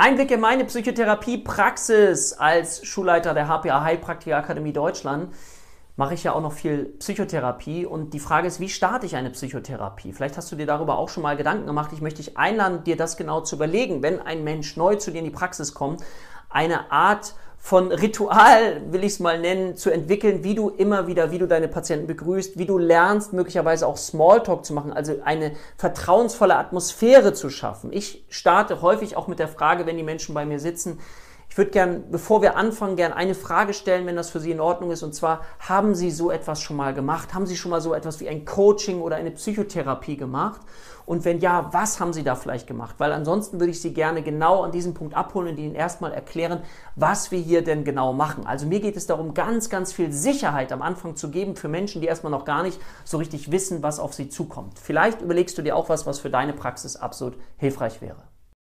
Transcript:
Einblick in meine Psychotherapie-Praxis als Schulleiter der HPA Heilpraktiker Akademie Deutschland mache ich ja auch noch viel Psychotherapie und die Frage ist, wie starte ich eine Psychotherapie? Vielleicht hast du dir darüber auch schon mal Gedanken gemacht. Ich möchte dich einladen, dir das genau zu überlegen, wenn ein Mensch neu zu dir in die Praxis kommt, eine Art von Ritual, will ich es mal nennen, zu entwickeln, wie du immer wieder, wie du deine Patienten begrüßt, wie du lernst, möglicherweise auch Smalltalk zu machen, also eine vertrauensvolle Atmosphäre zu schaffen. Ich starte häufig auch mit der Frage, wenn die Menschen bei mir sitzen, ich würde gern, bevor wir anfangen, gern eine Frage stellen, wenn das für Sie in Ordnung ist. Und zwar, haben Sie so etwas schon mal gemacht? Haben Sie schon mal so etwas wie ein Coaching oder eine Psychotherapie gemacht? Und wenn ja, was haben Sie da vielleicht gemacht? Weil ansonsten würde ich Sie gerne genau an diesem Punkt abholen und Ihnen erstmal erklären, was wir hier denn genau machen. Also mir geht es darum, ganz, ganz viel Sicherheit am Anfang zu geben für Menschen, die erstmal noch gar nicht so richtig wissen, was auf sie zukommt. Vielleicht überlegst du dir auch was, was für deine Praxis absolut hilfreich wäre.